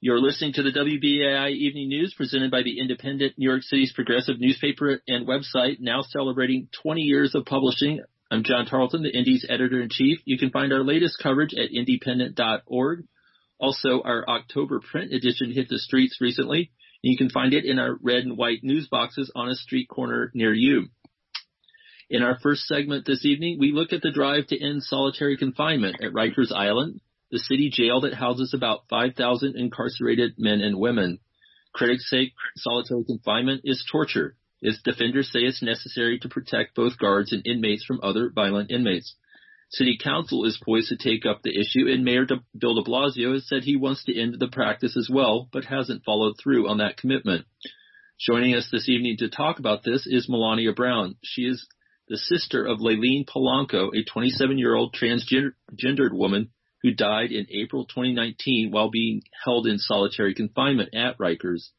You're listening to the WBAI Evening News presented by the Indypendent New York City's progressive newspaper and website, now celebrating 20 years of publishing. I'm John Tarleton, the Indy's editor-in-chief. You can find our latest coverage at indypendent.org. Also, our October print edition hit the streets recently, and you can find it in our red and white news boxes on a street corner near you. In our first segment this evening, we look at the drive to end solitary confinement at Rikers Island the city jail that houses about 5,000 incarcerated men and women. Critics say solitary confinement is torture. Its defenders say it's necessary to protect both guards and inmates from other violent inmates. City Council is poised to take up the issue, and Mayor Bill de Blasio has said he wants to end the practice as well, but hasn't followed through on that commitment. Joining us this evening to talk about this is Melania Brown. She is the sister of Layleen Polanco, a 27-year-old transgendered woman who died in April 2019 while being held in solitary confinement at Rikers.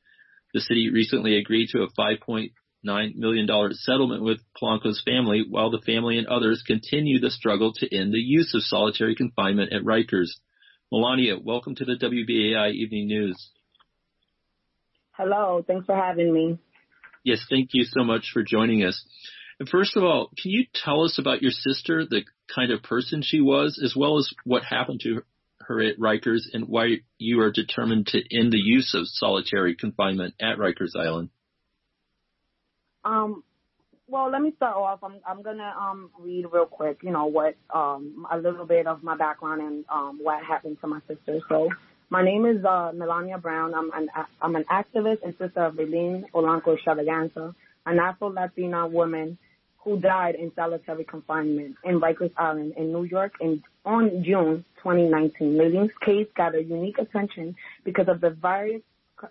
The city recently agreed to a $5.9 million settlement with Polanco's family while the family and others continue the struggle to end the use of solitary confinement at Rikers. Melania, welcome to the WBAI Evening News. Hello, thanks for having me. Yes, thank you so much for joining us. First of all, can you tell us about your sister, the kind of person she was, as well as what happened to her at Rikers and why you are determined to end the use of solitary confinement at Rikers Island? Um, well, let me start off. I'm I'm gonna um read real quick. You know what um a little bit of my background and um what happened to my sister. So my name is uh, Melania Brown. I'm an I'm an activist and sister of Layleen Polanco Xtravaganza, an Afro Latina woman who died in solitary confinement in Rikers Island in New York in, on June 2019. Layleen's case got a unique attention because of the various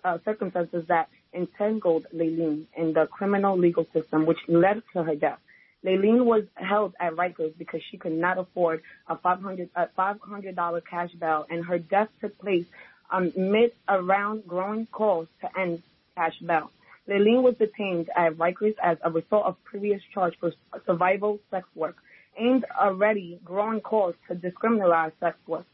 uh, circumstances that entangled Layleen in the criminal legal system, which led to her death. Layleen was held at Rikers because she could not afford a 500, a $500 cash bail, and her death took place amid around growing calls to end cash bail. Layleen was detained at Rikers as a result of previous charge for survival sex work, aimed already growing calls to decriminalize sex work.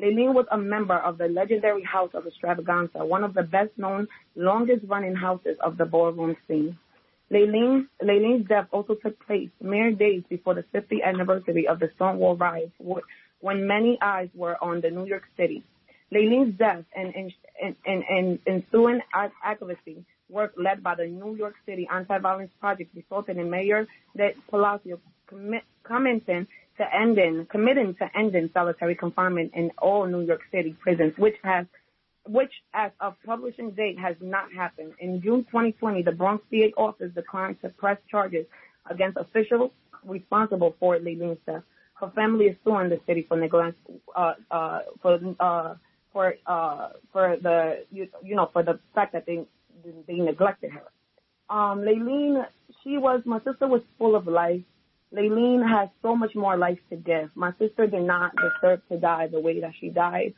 Layleen was a member of the legendary House of Xtravaganza, one of the best-known, longest-running houses of the ballroom scene. Layleen's death also took place mere days before the 50th anniversary of the Stonewall riots, when many eyes were on the New York City. Layleen's death and, and, and, and ensuing activism work led by the New York City Anti-Violence Project resulted in Mayor de Blasio committing to ending, committing to ending solitary confinement in all New York City prisons, which has, which as of publishing date has not happened. In June 2020, the Bronx DA office declined to press charges against officials responsible for death. Her family is suing the city for neglect, uh, uh, for, uh, for, uh, for the, you, you know, for the fact that they they neglected her. Um, Layleen, she was, my sister was full of life. Layleen has so much more life to give. My sister did not deserve to die the way that she died.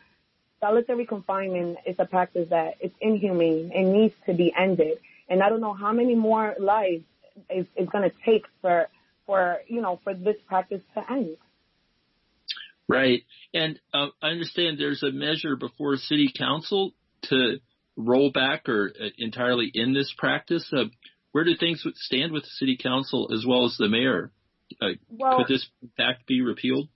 Solitary confinement is a practice that is inhumane and needs to be ended. And I don't know how many more lives it's, it's going to take for, for, you know, for this practice to end. Right. And uh, I understand there's a measure before city council to roll back or uh, entirely in this practice? Uh, where do things stand with the city council as well as the mayor? Uh, well, could this act be repealed?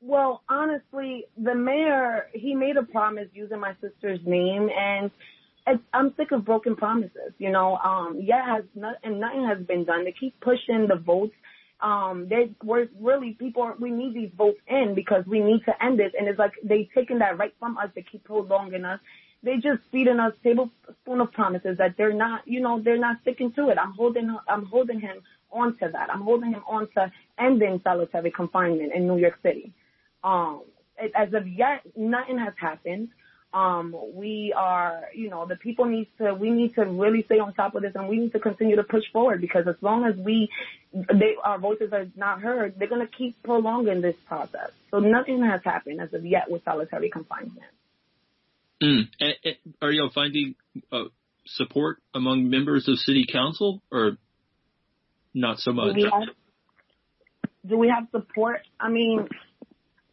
Well, honestly, the mayor he made a promise using my sister's name, and I'm sick of broken promises. You know, um, yeah, has not, and nothing has been done. They keep pushing the votes. Um, they were really people. We need these votes in because we need to end this, and it's like they taking that right from us. They keep prolonging us, they just feeding us tablespoon of promises that they're not, you know, they're not sticking to it. I'm holding, I'm holding him onto that. I'm holding him on to ending solitary confinement in New York City. Um, as of yet, nothing has happened. Um, we are, you know, the people need to, we need to really stay on top of this and we need to continue to push forward because as long as we, they, our voices are not heard, they're going to keep prolonging this process. So nothing has happened as of yet with solitary confinement. Mm. And, and are you finding uh, support among members of city council, or not so much? Do we, have, do we have support? I mean,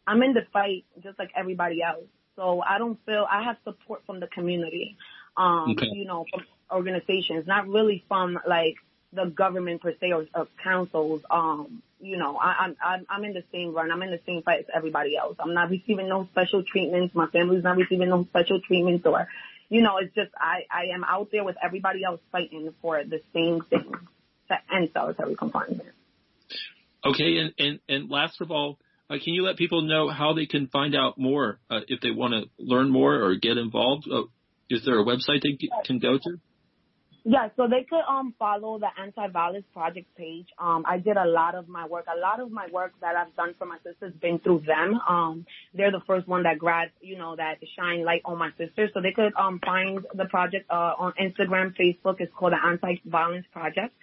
I'm in the fight just like everybody else. So I don't feel I have support from the community, um, okay. you know, from organizations, not really from like the government per se or, councils. Um, you know, I, I'm I'm in the same run. I'm in the same fight as everybody else. I'm not receiving no special treatments. My family's not receiving no special treatments or, you know, it's just I I am out there with everybody else fighting for the same thing to end solitary confinement. Okay, and and and last of all, uh, can you let people know how they can find out more uh, if they want to learn more or get involved? Uh, is there a website they can go to? Yeah, so they could um follow the anti-violence project page. Um, I did a lot of my work. A lot of my work that I've done for my sisters been through them. Um, they're the first one that grad, you know, that shine light on my sisters. So they could um find the project uh on Instagram, Facebook. It's called the Anti-Violence Project.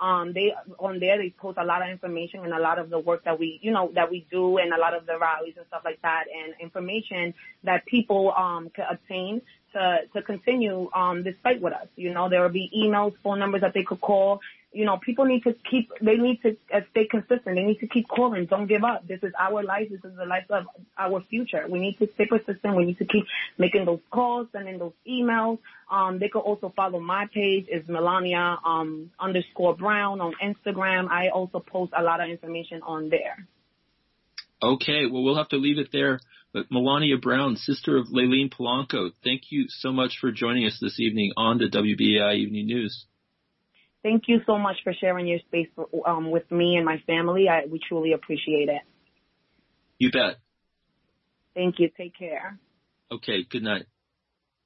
Um, they on there they post a lot of information and a lot of the work that we, you know, that we do and a lot of the rallies and stuff like that and information that people um can obtain to to continue um this fight with us. You know, there will be emails, phone numbers that they could call. You know, people need to keep they need to uh, stay consistent. They need to keep calling. Don't give up. This is our life. This is the life of our future. We need to stay persistent. We need to keep making those calls, sending those emails. Um, they could also follow my page is Melania um underscore Brown on Instagram. I also post a lot of information on there. Okay, well we'll have to leave it there. But Melania Brown, sister of Layleen Polanco, thank you so much for joining us this evening on the WBAI Evening News. Thank you so much for sharing your space um, with me and my family. I, we truly appreciate it. You bet. Thank you. Take care. Okay. Good night.